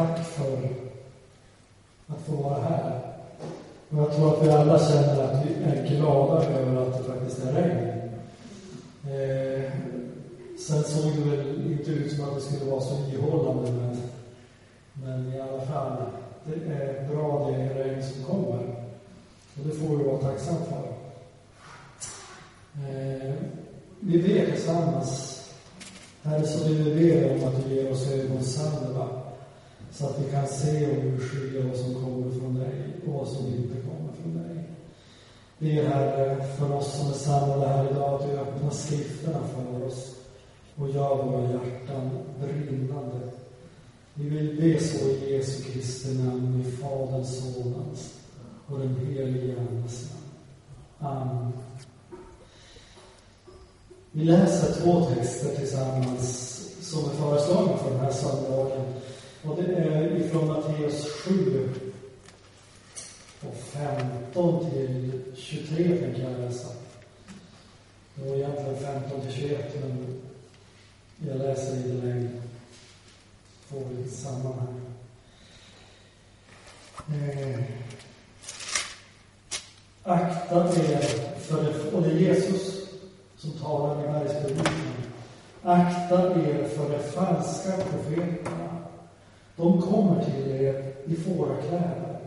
tack för att få vara här. Och jag tror att vi alla känner att vi är glada över att det faktiskt är regn. Eh, sen såg det väl inte ut som att det skulle vara så ihållande, men, men i alla fall, det är bra det regn som kommer. Och det får vi vara tacksamma för. Eh, vi ber tillsammans. Herre, så vi ber om att du ger oss ögonsalva så att vi kan se och urskilja vad som kommer från dig och vad som inte kommer från dig. Ber Herre eh, för oss som är samlade här idag att du öppnar skrifterna för oss och gör våra hjärtan brinnande. Vi vill be så i Jesu Kristi namn, i Faderns, Sonens och den helige Andes namn. Amen. Vi läser två texter tillsammans som är föreslagna för den här söndagen. Och det är ifrån Matteus 7 och 15 till 23 tänker jag läsa. Det var egentligen 15 till 21, men jag läser lite längre. Får vi sammanhang. Eh, akta er för det, och det är Jesus som talar i bergspredikan. Akta er för de falska profeterna. De kommer till er i fårakläder,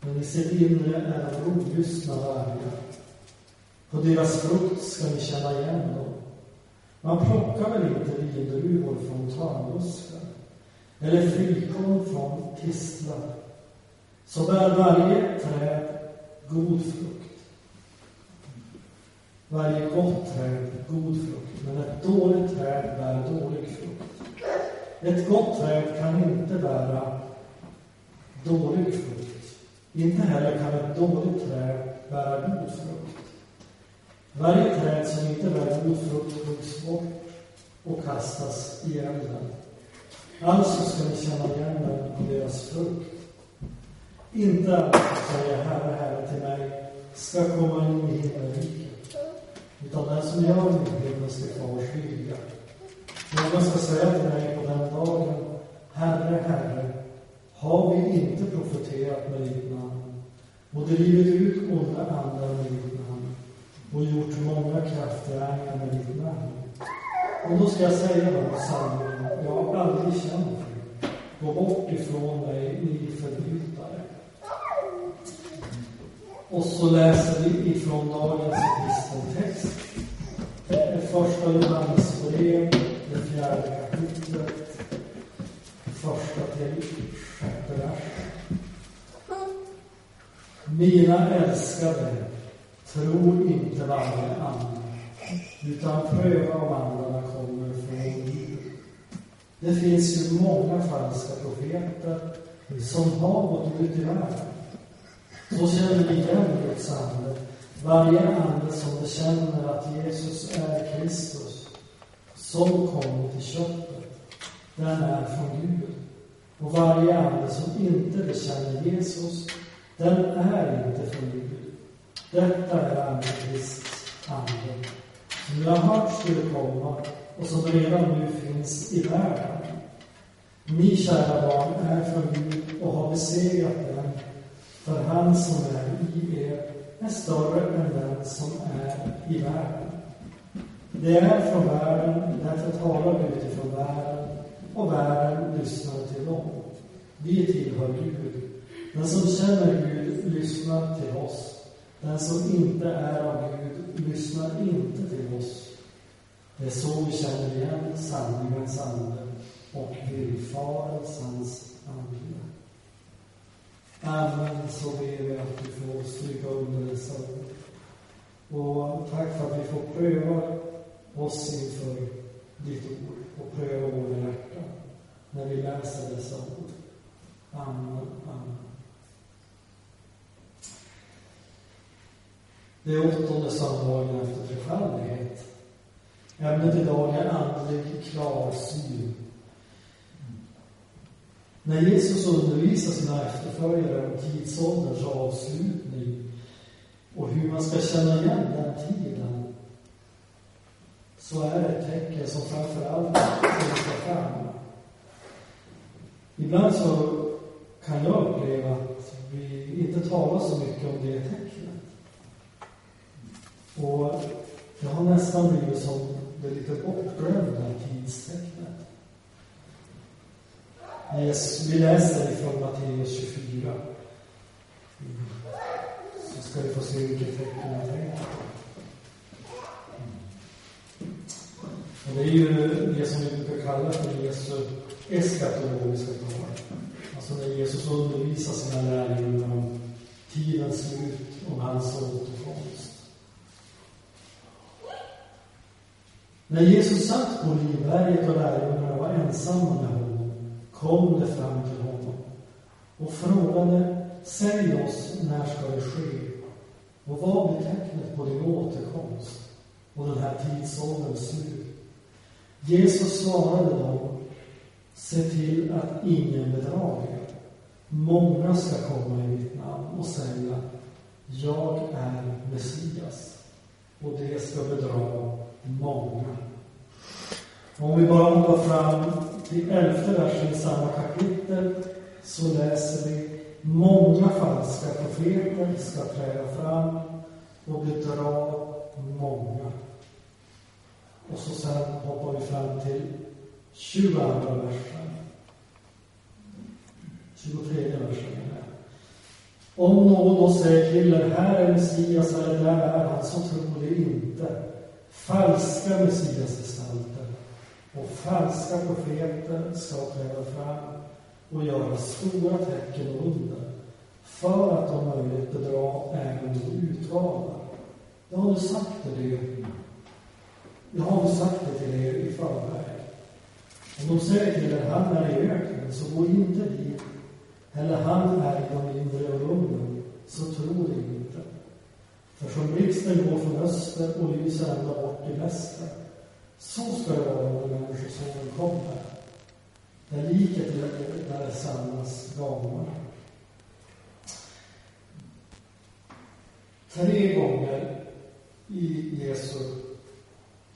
men i sitt inre är de rovlystna vargar. På deras frukt ska ni känna igen dem. Man plockar väl inte vindruvor från törnbuskar eller fikon från tistlar. Så bär varje träd god frukt. Varje gott träd god frukt, men ett dåligt träd bär dålig frukt. Ett gott träd kan inte bära dålig frukt. Inte heller kan ett dåligt träd bära god frukt. Varje träd som inte bär god frukt huggs bort och kastas i elden. Alltså ska ni känna igen dem på deras frukt. Inte alla som säger Herre, Herre till mig ska komma in i himmelriket utan den som gör min himmelske fars vilja. Någon ska säga till mig på den dagen, Herre, Herre, har vi inte profeterat med ditt namn och drivit ut onda andar med ditt namn och gjort många kraftgärningar med ditt namn? Och då ska jag säga dem sanningen, jag har aldrig känt dig. Gå bort ifrån mig, ni förbrytare. Och så läser vi ifrån dagens episteltext. Första Johannes brev, det fjärde kapitlet, första. Mina älskade, tro inte varje ande, utan pröva om andarna kommer från Gud. Det finns ju många falska profeter som har gått ut i världen. Så känner vi igen Guds ande. Varje ande som bekänner att Jesus är Kristus, som kommer till köttet, den är från Gud. Och varje ande som inte bekänner Jesus, den är inte från Gud. Detta är Antikrists ande, som jag har hört skulle komma och som redan nu finns i världen. Ni, kära barn, är från Gud och har besegrat den för han som är i er är större än den som är i världen. Det är från världen, därför talar vi utifrån världen, och världen lyssnar till dem. Vi tillhör Gud. Den som känner Gud lyssnar till oss. Den som inte är av Gud lyssnar inte till oss. Det är så vi känner igen sanningens ande och villfarelsens ande. Amen, så ber vi att vi får stryka under dessa ord. Och tack för att vi får pröva oss inför ditt ord och pröva våra hjärtan när vi läser dessa ord. Amen, amen. Det är åttonde söndagen efter trefaldighet. Ämnet idag är andlig klarsyn. När Jesus undervisar sina efterföljare om tidsålderns avslutning och hur man ska känna igen den tiden så är det ett tecken som framför allt kommer fram. Ibland så kan jag uppleva att vi inte talar så mycket om det tecknet. Och det har nästan blivit som det lite bortglömda tidstecknet. Vi läser ifrån Matteus 24. Så ska vi få se vilket tecken jag tänker på. Och det är ju det som vi brukar kalla för Jesu eskatologiska tal. Alltså när Jesus undervisar sina lärjungar om tidens slut, om hans återkomst. När Jesus satt på Olivberget och lärjungarna var ensamma med honom kom det fram till honom och frågade Säg oss, när ska det ske? Och vad blir tecknet på din återkomst och den här tidsålderns slut? Jesus svarade dem Se till att ingen bedrar er. Många ska komma i mitt namn och säga Jag är Messias. Och det ska bedra många. Om vi bara går fram till elfte versen i samma kapitel så läser vi Många falska profeter ska träda fram och bedra många. Och så sen hoppar vi fram till 22 versen. 23 versen. Om någon då säger till er, här är Messias eller där är han, så tror det inte. Falska Messiasgestalter och falska profeter ska träda fram och göra stora tecken och under för att de möjligt bedra även de utvalda. Jag har nu sagt det, jag har sagt det till er i förväg. Om de säger till er, han är i öknen, så gå inte dit. Eller han är i de inre rummen, så tro det inte. För som blixten går från öster och lyser ända bort i väster, så ska det vara när Människosonen kommer. Där liket där det sannas gammar. Tre gånger i Jesu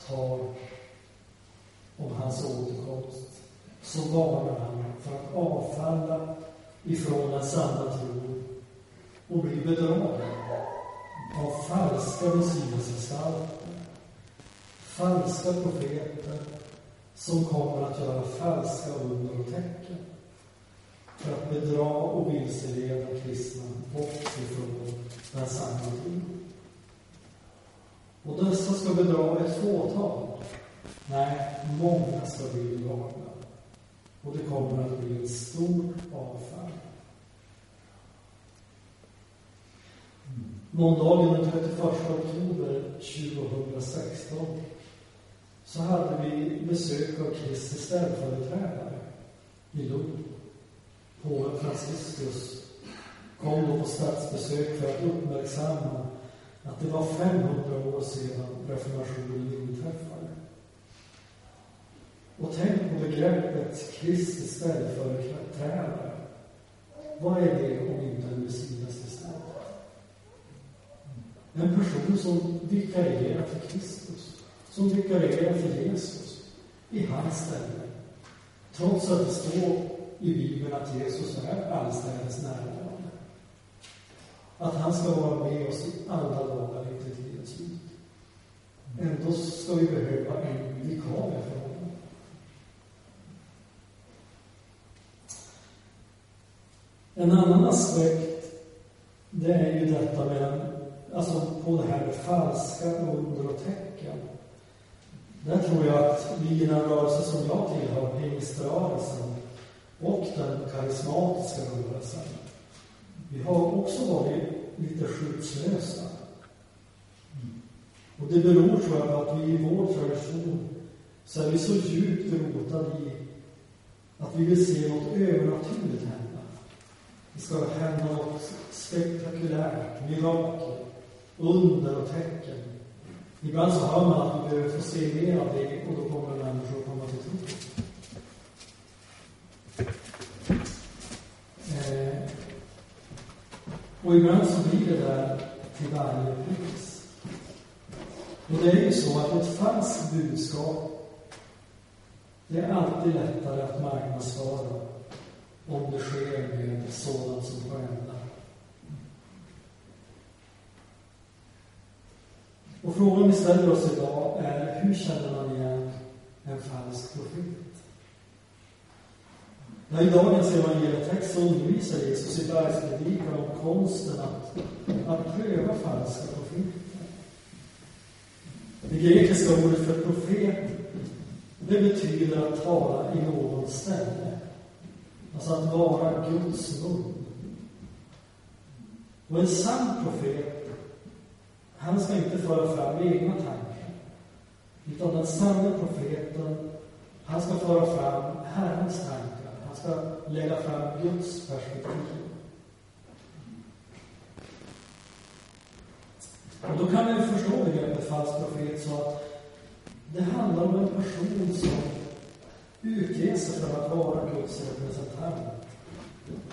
tal om hans återkomst så varnar han för att avfalla ifrån den sanna tron och bli bedragen av falska messiasgestalter, falska profeter som kommer att göra falska under och tecken för att bedra och vilseleda kristna bort ifrån den sanna tron. Och dessa ska bedra ett fåtal. Nej, många ska bli bedragna. Och det kommer att bli ett stort avfall. Mm. Måndagen den 31 oktober 2016 så hade vi besök av Kristi ställföreträdare i Lund. Påven Franciscus kom då på statsbesök för att uppmärksamma att det var 500 år sedan reformationen inträffade. Och tänk på begreppet Kristi ställföreträdare. Vad är det om inte en Messias Messiasgestalt? En person som vikarierar för Kristus, som vikarierar för Jesus i hans ställe. Trots att det står i Bibeln att Jesus är allestädes nära att han ska vara med oss i alla dagar intill tidens slut. Ändå ska vi behöva en vikarie för honom. En annan aspekt, det är ju detta med, alltså på det här med falska under och tecken. Där tror jag att vi i den rörelse som jag tillhör, pingströrelsen, och den karismatiska rörelsen, vi har också varit lite skyddslösa. Mm. Och det beror, tror jag, på att vi i vår tradition så är vi så djupt rotade i att vi vill se något övernaturligt hända. Det ska hända något spektakulärt, mirakel, under och tecken. Ibland så hör man att vi behöver få se mer av det och då kommer människor att komma till tro. Och ibland så blir det där till varje pris. Och det är ju så att ett falskt budskap, det är alltid lättare att marknadsföra om det sker med sådant som skämtar. Och frågan vi ställer oss idag är, hur känner man igen en falsk profet? Ja, I dagens evangelietext så undervisar Jesus i bergspredikan om konsten att, att pröva falska profeter. Det grekiska ordet för profet, det betyder att tala i någons ställe. Alltså att vara Guds mun. Och en sann profet, han ska inte föra fram egna tankar. Utan den sanne profeten, han ska föra fram Herrens tankar. Ska lägga fram Guds perspektiv. Och då kan vi förstå begreppet falsk profet så att det handlar om en person som utger sig för att vara Guds representant.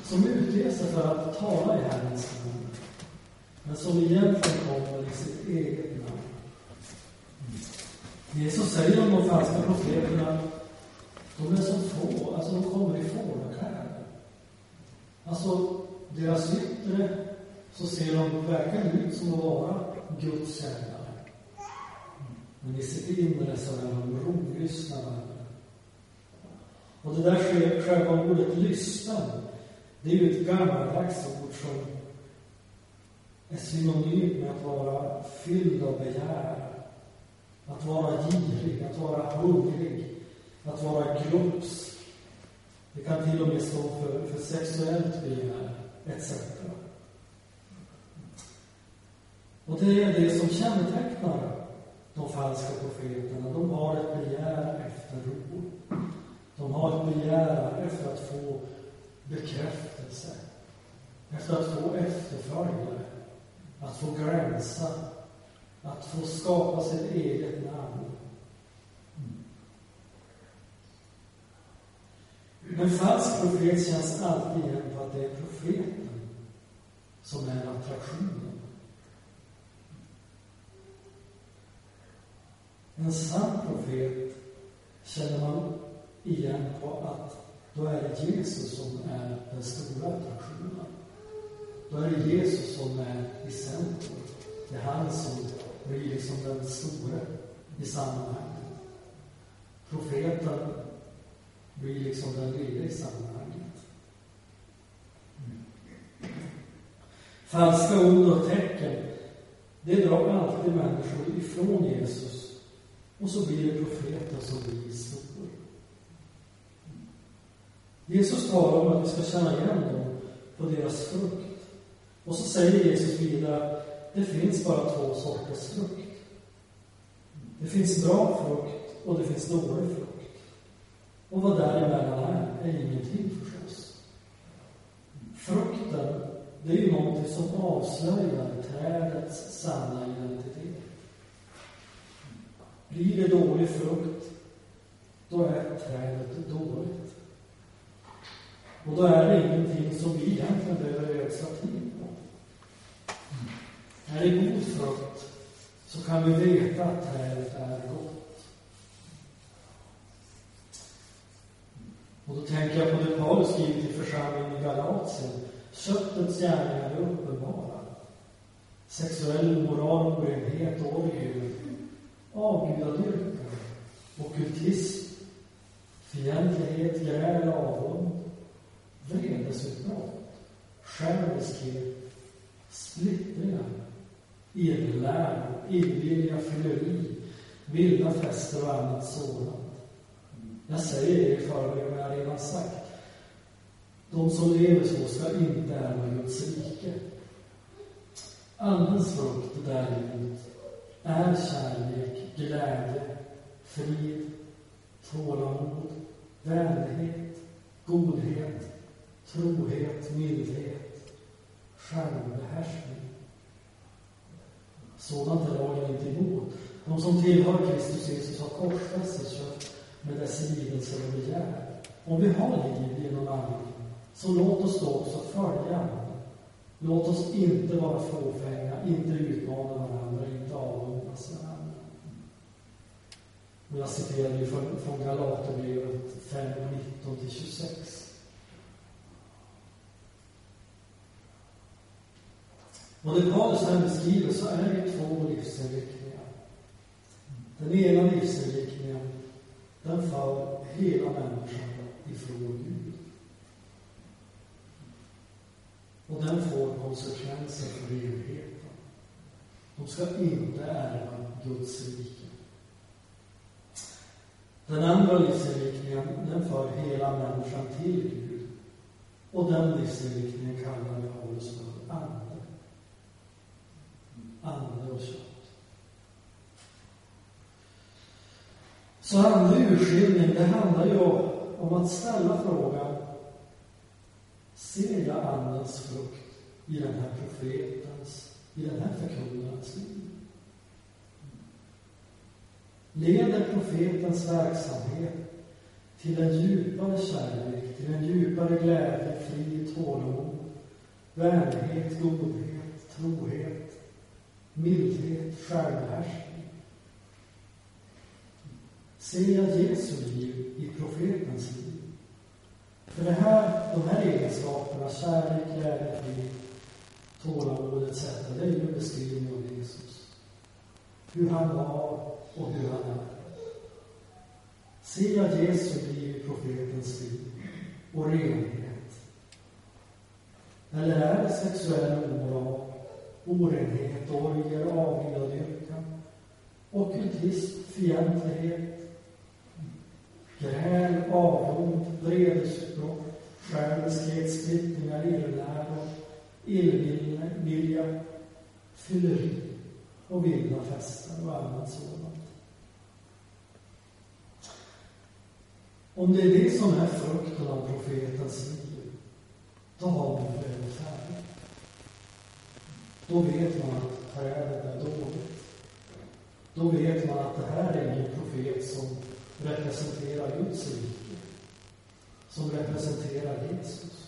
Som utger sig för att tala i Herrens namn. Men som egentligen kommer i sitt eget namn. Jesus säger om de falska profeterna de är så få, alltså de kommer i fårakläder. Alltså, deras yttre så ser de verkligen ut som att vara Guds tjänare. Men i sitt inre så är de rovlystna vänner. Och det där själva ordet lyssna, det är ju ett gammaldags ord som är synonymt med att vara fylld av begär. Att vara girig, att vara hungrig, att vara glupsk. Det kan till och med stå för, för sexuellt begär, etc. Och det är det som kännetecknar de falska profeterna. De har ett begär efter ro. De har ett begär efter att få bekräftelse. Efter att få efterföljare. Att få gränsa. Att få skapa sitt eget namn. En falsk profet känns alltid igen på att det är profeten som är attraktionen. En sann profet känner man igen på att då är det Jesus som är den stora attraktionen. Då är det Jesus som är i centrum. Det är han som blir liksom den store i sammanhanget. Profeten blir liksom den lille i sammanhanget. Falska ord och tecken, det drar alltid människor ifrån Jesus. Och så blir det profeten som blir stor. Jesus talar om att vi ska känna igen dem på deras frukt. Och så säger Jesus vidare det finns bara två sorters frukt. Det finns bra frukt och det finns dålig frukt. Och vad däremellan är, är ingenting förstås. Frukten, det är ju någonting som avslöjar trädets sanna identitet. Blir det dålig frukt, då är trädet dåligt. Och då är det ingenting som vi egentligen behöver ödsla tid på. Är det god frukt, så kan vi veta att trädet är gott. Och då tänker jag på det Paulus skriver till församlingen i Galatien. Köttets gärningar är uppenbara. Sexuell moral, orenhet, orgier, avgudadyrkan, ockultism, fientlighet, gräl, avund, vredesutbrott, själviskhet, splittringar, irrläror, illvilja, fylleri, vilda fester och annat sådant. Jag säger det i förväg, men jag har redan sagt. De som lever så ska inte ärva Guds rike. Andens frukt däremot är kärlek, glädje, frid, tålamod, vänlighet, godhet, trohet, mildhet, självbehärskning. Sådant är lagen inte emot. De som tillhör Kristus Jesus har korsfästat kött med dess lidelser och begär. Om vi har liv genom Anden, så låt oss då också följa Låt oss inte vara fåfänga, inte utmana varandra, inte avundas varandra. Och jag citerar ju från, från Galaterbrevet 5, 19-26. Och det Paulus här beskriver så är det två livsinriktningar. Den ena livsinriktningen, den för hela människan ifrån Gud. Och den får konsekvenser för evigheten. De ska inte ärva Guds rike. Den andra livsinriktningen, den för hela människan till Gud. Och den livsinriktningen kallar jag för ande. Ande och kött. Så andlig urskiljning, det handlar ju om att ställa frågan Ser jag Andens frukt i den här profetens, i den här förkunnarens liv? Leder profetens verksamhet till en djupare kärlek, till en djupare glädje, frid, tålamod, vänlighet, godhet, trohet, mildhet, självhärskning? Se, Jesu liv i profetens liv? För det här, de här egenskaperna, kärlek, glädje, frid, tålamod etc. Det är ju en beskrivning av Jesus. Hur han var och hur han är. Se, Jesu liv i profetens liv och renhet? Eller är det sexuell omoral, orenhet, orger, avgudadyrkan, ockultism, fientlighet, gräl, avund, vredesutbrott, själviskhet, splittringar, irrläror, illvilja, fylleri och vilda fester och annat sådant. Om det är det som är frukten av profetens liv, då har man blivit färdig. Då vet man att trädet är dåligt. Då vet man att det här är ingen profet som representerar Guds rike, som representerar Jesus.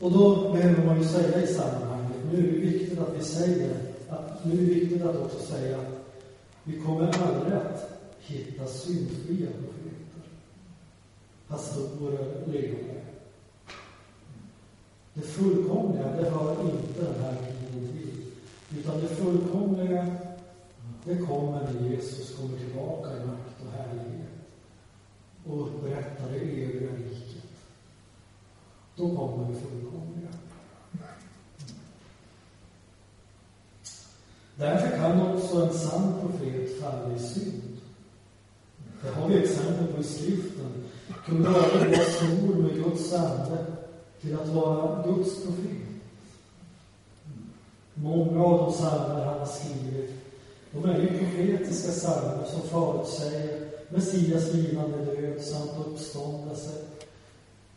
Och då behöver man ju säga i sammanhanget, nu är det viktigt att vi säger, att nu är det viktigt att också säga att vi kommer aldrig att hitta syndfria profeter, pastorer, ledare. Det fullkomliga, det hör inte den här tiden till. Utan det fullkomliga, det kommer när Jesus kommer tillbaka i makt och härlighet och upprättar det eviga riket. Då kommer vi fullkomliga. Därför kan också en sann profet falla i synd. Det har vi exempel på i skriften. Kunde David vara stor med Guds ande till att vara Guds profet. Många av de psalmer han har skrivit, de är ju profetiska psalmer som förutsäger Messias lidande död samt uppståndelse.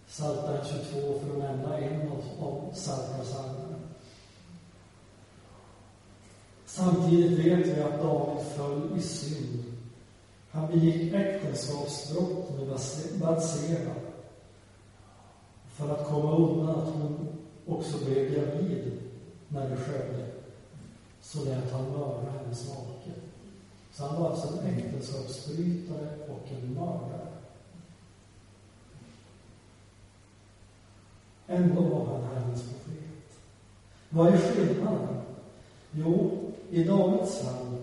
Psaltaren 22 för att nämna en av, av psaltarpsalmerna. Samtidigt vet vi att David föll i synd. Han begick äktenskapsbrott med Batseba för att komma undan att hon också blev gravid när det skedde, så lät han mörda hennes make. Så han var alltså en äktenskapsbrytare och en mördare. Ändå var han Herrens profet. Vad är skillnaden? Jo, i Davids fall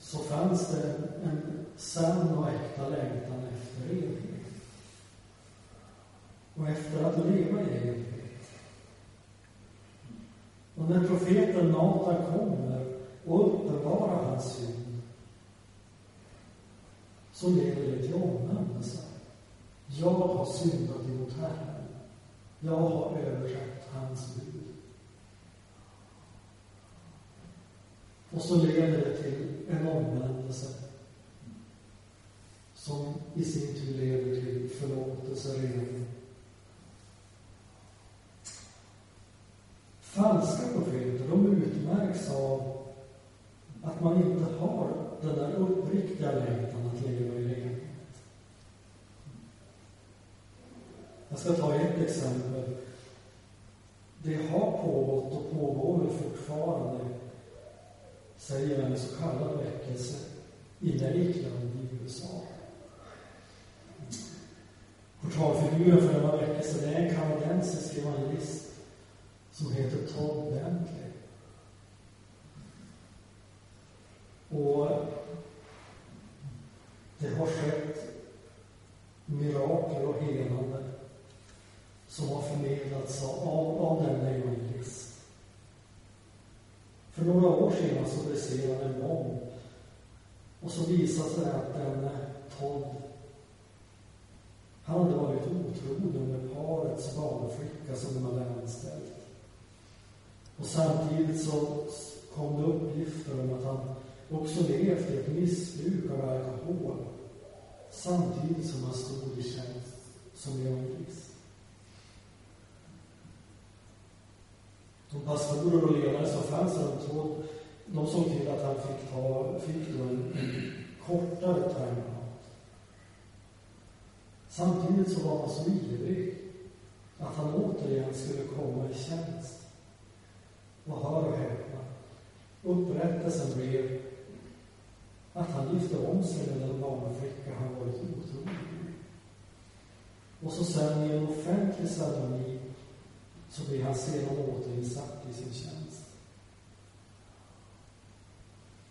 så fanns det en, en sann och äkta längtan efter evighet. Och efter att leva i evighet. Och när profeten Natan kommer och uppenbarar hans synd så leder det till omvändelse. Jag har syndat emot Herren. Jag har överträtt hans bud. Och så leder det till en omvändelse som i sin tur leder till förlåtelse, rening Falska profeter, de utmärks av att man inte har den där uppriktiga längtan att leva i renhet. Jag ska ta ett exempel. Det har pågått och pågår fortfarande, säger en så kallad väckelse i Lakeland i USA. Portalfiguren för denna väckelse, det är en kanadensisk evangelist som heter Todd Bentley. Och det har skett mirakel och helande som har förmedlats av, av denna evangelist. För några år sedan så briserade en bomb och så visade sig att denne eh, Todd han hade varit otrogen med parets barnflicka som de hade anställt. Och samtidigt så kom det uppgifter om att han också levt i ett missbruk av alkohol samtidigt som han stod i tjänst som evangelist. De pastorer och ledare som fanns runt honom, de såg till att han fick, ta, fick då en, en kortare timeout. Samtidigt så var han så ivrig att han återigen skulle komma i tjänst. Och hör och häpna, upprättelsen blev att han gifte om sig med den barnflicka han varit otrogen Och så sen i en offentlig ceremoni så blir han sedan återinsatt i sin tjänst.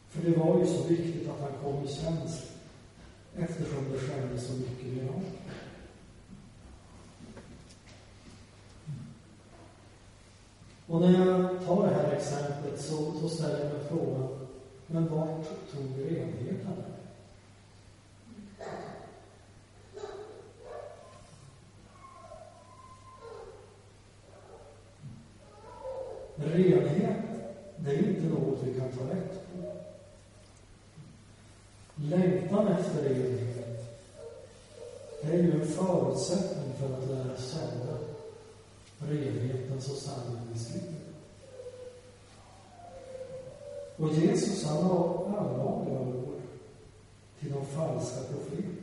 För det var ju så viktigt att han kom i tjänst eftersom det skedde så mycket mirakel. Och när jag tar det här exemplet så, så ställer jag mig frågan, men vart tog renheten Renhet, det är inte något vi kan ta rätt på. Längtan efter renhet, det är ju en förutsättning för att lära känna renhetens och sanningens liv. Och Jesus han har allvarliga ord till de falska profeterna.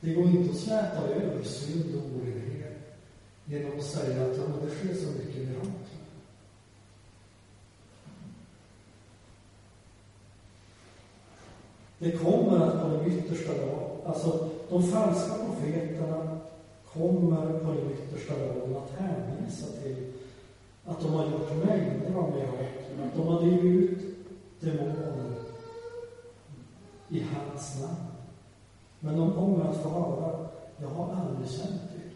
Det går inte att släta över synd och orenhet genom att säga att ja, det sker så mycket mirakler. Det kommer att på den yttersta dag, alltså de falska profeterna kommer på den yttersta dagen att hänvisa till att de har gjort mängder av mirakel, att de har drivit ut demoner i hans namn. Men de kommer att få höra, jag har aldrig känt er.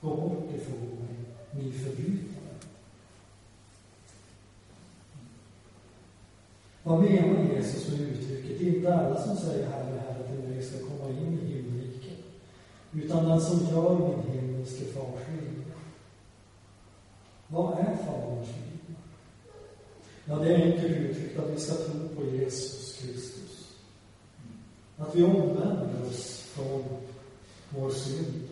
Gå bort ifrån mig, ni förbrytare. Vad menar Jesus med uttrycket? Det är Inte alla som säger här Herre till mig ska komma in i himmelriket, utan den som gör min himmelske fars vilja. Vad är Faderns vilja? Ja, det är enkelt uttryckt att vi ska tro på Jesus Kristus. Att vi omvänder oss från vår synd.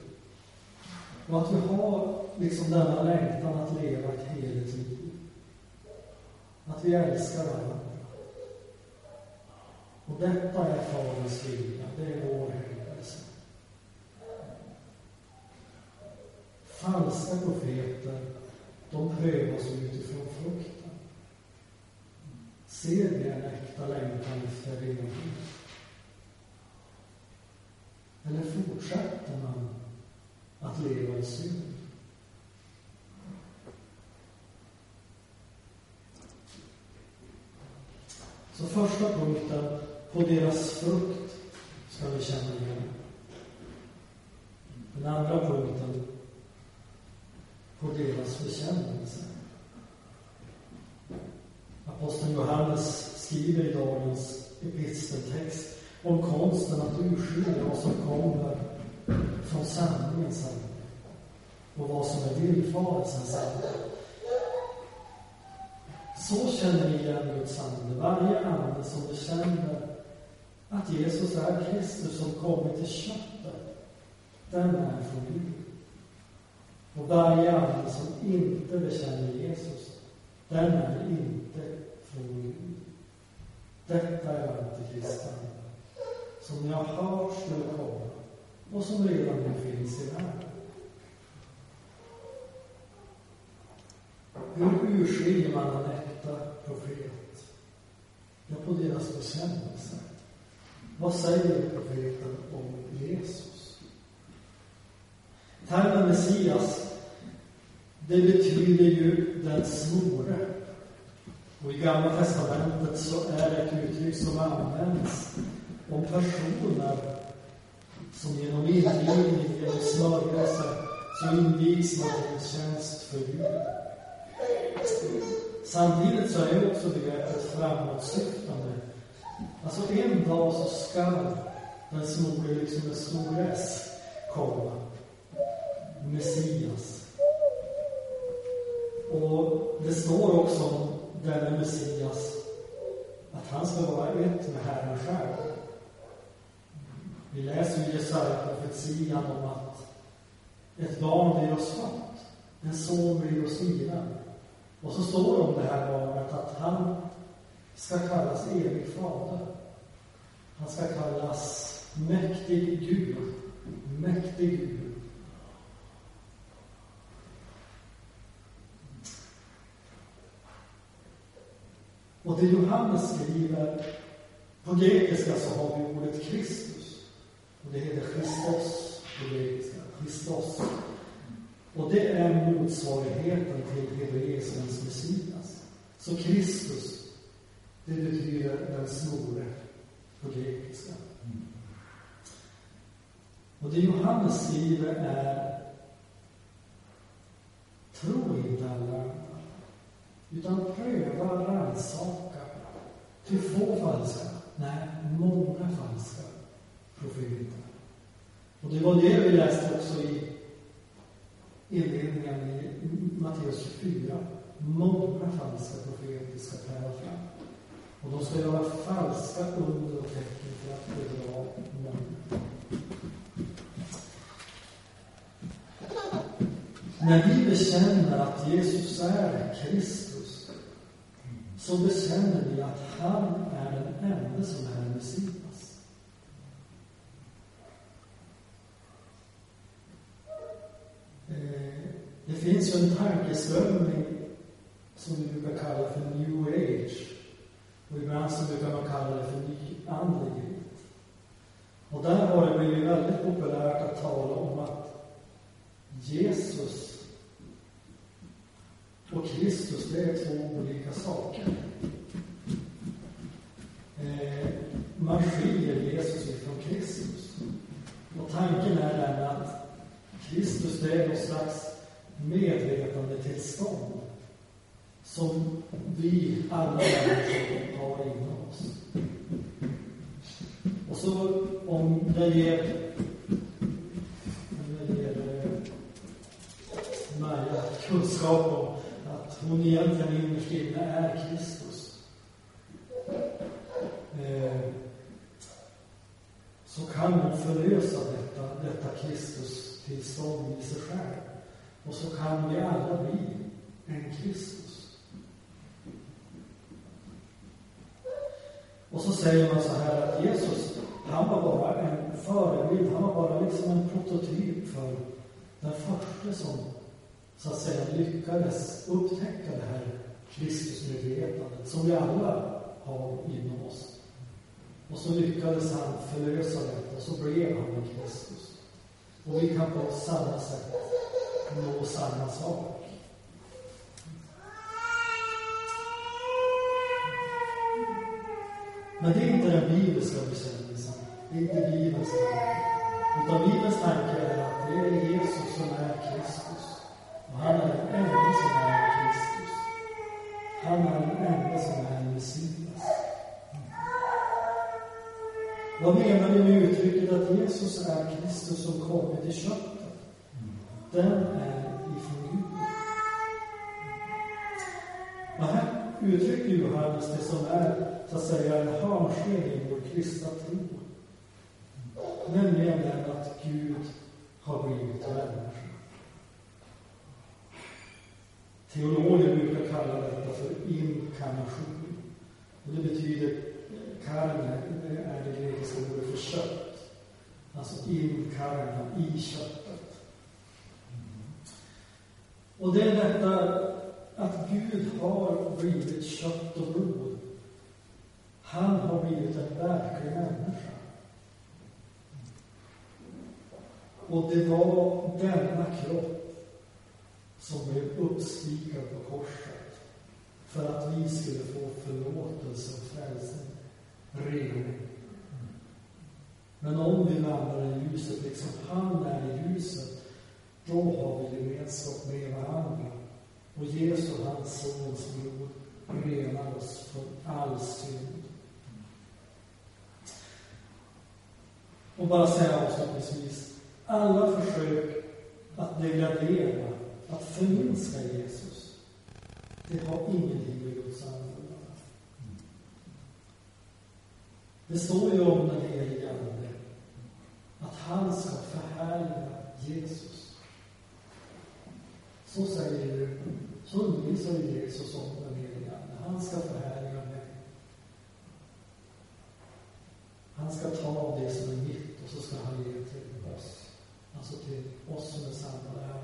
Och att vi har liksom denna längtan att leva ett heligt liv. Att vi älskar varandra. Och detta är Faderns vilja, det är vår Falska profeter de prövas utifrån frukten. Ser vi en äkta längtan efter renhet? Eller fortsätter man att leva i synd? Så första punkten, på deras frukt ska vi känna igen. Den andra punkten, på deras bekännelse. Aposteln Johannes skriver i dagens episteltext om konsten att urskilja vad som kommer från sanningens ande och vad som är villfarelsens sanning. Så känner vi igen Guds ande, varje ande som bekänner att Jesus är Kristus som kommit till köttet, den är från Gud. Och varje ande som inte bekänner Jesus, den är inte från Gud. Detta är antikristen, som ni har hört skulle komma och som redan nu finns i världen. Hur urskiljer man en äkta profet? Ja, på deras bekännelse. Vad säger profeten om Jesus? Termen Messias, det betyder ju den smore. Och i Gamla Testamentet så är det ett uttryck som används om personer som genom invigning, genom smörjelse, så invigs man till en tjänst för Gud. Samtidigt så är också begreppet framåtsyftande. Alltså en dag så ska den smore, liksom en stor S, komma. Messias. Och det står också om denne Messias att han ska vara ett med Herren själv. Vi läser ju Jesaja-profetian om att ett barn blir oss fött, en son blir oss given. Och så står det om det här barnet att han ska kallas evig fader. Han ska kallas mäktig Gud. Mäktig Gud. Och det Johannes skriver, på grekiska så har vi ordet Kristus. Och det heter Christos på grekiska. Christos. Och det är motsvarigheten till hebreiskans Messias. Så Kristus, det betyder den store på grekiska. Och det Johannes skriver är Tro inte alla utan pröva, rannsaka. Till få falska, nej, många falska profeter. Och det var det vi läste också i inledningen i Matteus 24. Många falska profeter ska träda fram. Och de ska göra falska under och tecken för att bedra många. När vi bekänner att Jesus är Kristus så bekänner vi att han är den enda som är Messias. Eh, det finns ju en tankeströmning som vi brukar kalla för new age. Och ibland så brukar man kalla det för nyandlighet. Och där har det blivit väldigt populärt att tala om att Jesus och Kristus, det är två olika saker. Eh, man skiljer Jesus ifrån Kristus. Och tanken är den att Kristus, det är någon slags medvetandetillstånd som vi alla människor har inom oss. Och så om jag ger, ger eh, Maja kunskap om Alltså, hon egentligen innerst inne är Kristus. Eh, så kan hon förlösa detta, detta Kristus-tillstånd i sig själv. Och så kan vi alla bli en Kristus. Och så säger man så här att Jesus, han var bara en förebild, han var bara liksom en prototyp för den första som så att säga lyckades upptäcka det här Kristusmedvetandet som vi alla har inom oss. Och så lyckades han förlösa detta och så blev han en Kristus. Och vi kan på samma sätt nå samma sak. Men det är inte den bibliska bekännelsen. Det är inte Bibelns tanke. Utan Bibelns tanke är att det är Jesus som är Kristus. Han är den enda som är Kristus. Han är den enda som är Messias. Vad menar vi med uttrycket att Jesus är Kristus som kommit i köttet? Den är ifrån Gud. Och här uttrycker Johannes det som är, så att säga, en hörnsten i vår kristna tro. Nämligen den att Gud har blivit människa. Teologer brukar kalla detta för inkarnation. Och det betyder, karne är det grekiska ordet för kött. Alltså inkarna, i köttet. Och det är detta att Gud har blivit kött och blod. Han har blivit en verklig människa. Och det var denna kropp som blev uppspikad på korset för att vi skulle få förlåtelse och frälsning. rening. Men om vi vandrar i ljuset, liksom han är i ljuset, då har vi gemenskap med varandra. Och Jesu, hans sons blod, renar oss från all synd. Och bara säga avslutningsvis, alla försök att degradera, att förminska Jesus, det har ingenting med Guds ande att göra. Det står ju om den helige Ande, att han ska förhärliga Jesus. Så säger, så undervisar Jesus om den helige Ande. Han ska förhärliga mig. Han ska ta det som är mitt och så ska han ge till oss. Alltså till oss som är samlade här.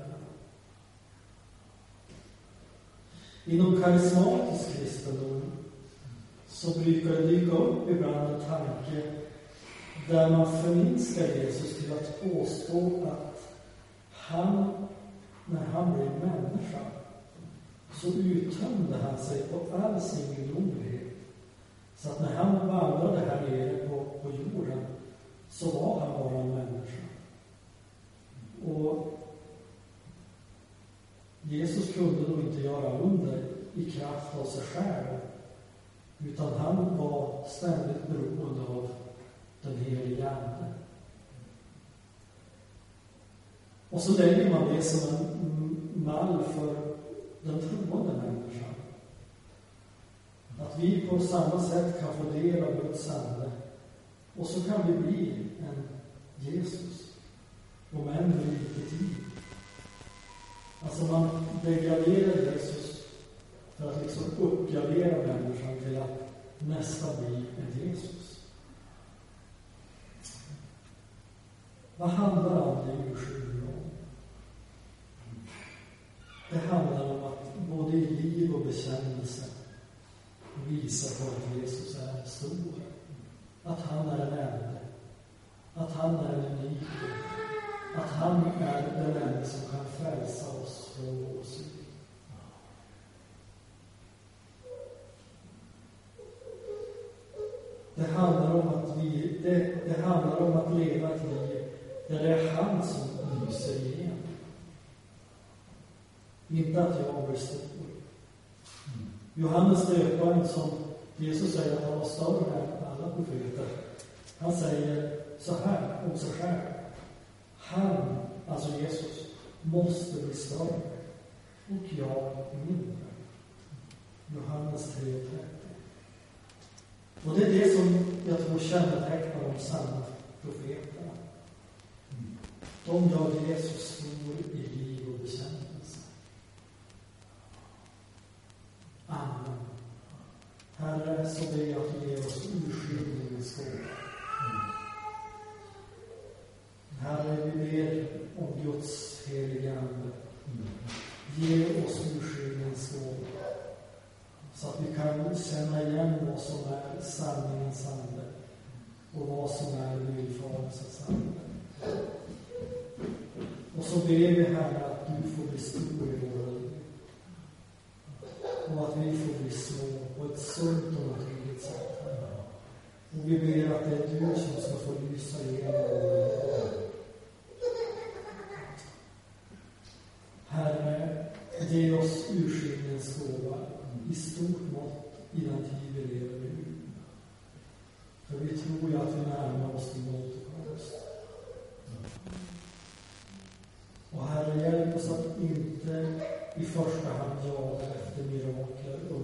Inom karismatisk kristendom så brukar det dyka upp ibland en tanke där man förminskar Jesus till att påstå att han, när han blev människa, så uttömde han sig på all sin gudomlighet. Så att när han vandrade här nere på, på jorden så var han bara en människa. Och Jesus kunde då inte göra under i kraft av sig själv, utan han var ständigt beroende av den helige Ande. Och så lägger man det som en mall för den troende människan. Att vi på samma sätt kan få del av Guds ande och så kan vi bli en Jesus, om än med lite tid. Alltså man degraderar Jesus för att liksom uppgradera människan till att nästa bli en Jesus. Vad handlar andlig urskiljning om? Det handlar om att både i liv och bekännelse visa på att Jesus är stor. Att han är den enda. Att han är den unike han är den enda som kan frälsa oss från vår synd. Det handlar om att vi, det, det handlar om att leva ett liv där det är han som lyser igenom. Inte att jag blir stor. Johannes döparen, som Jesus säger att han var större än alla profeter, han säger så här om sig själv. Han, alltså Jesus, måste bli större och jag mindre. Johannes 3.30. Och det är det som jag tror kännetecknar de sanna profeterna. De gör Jesus stor i liv och bekännelse. Amen. Herre, så ber jag att du ger oss urskiljningens gåva. Herre, vi ber om Guds heliga Ande. Ge oss urskiljningens gåva. Så att vi kan känna igen vad som är sanningens ande och vad som är villfarelsens ande. Och så ber vi, Herre, att du får bli stor i våra liv. Och att vi får bli små på ett sunt och naturligt sätt. Och vi ber att det är du som ska få lysa igenom våra liv. Herre, ge oss urskiljningens gåva i stort mått i den tid vi lever i. För vi tror ju att vi närmar oss din återkomst. Och Herre, hjälp oss att inte i första hand jaga efter mirakler, under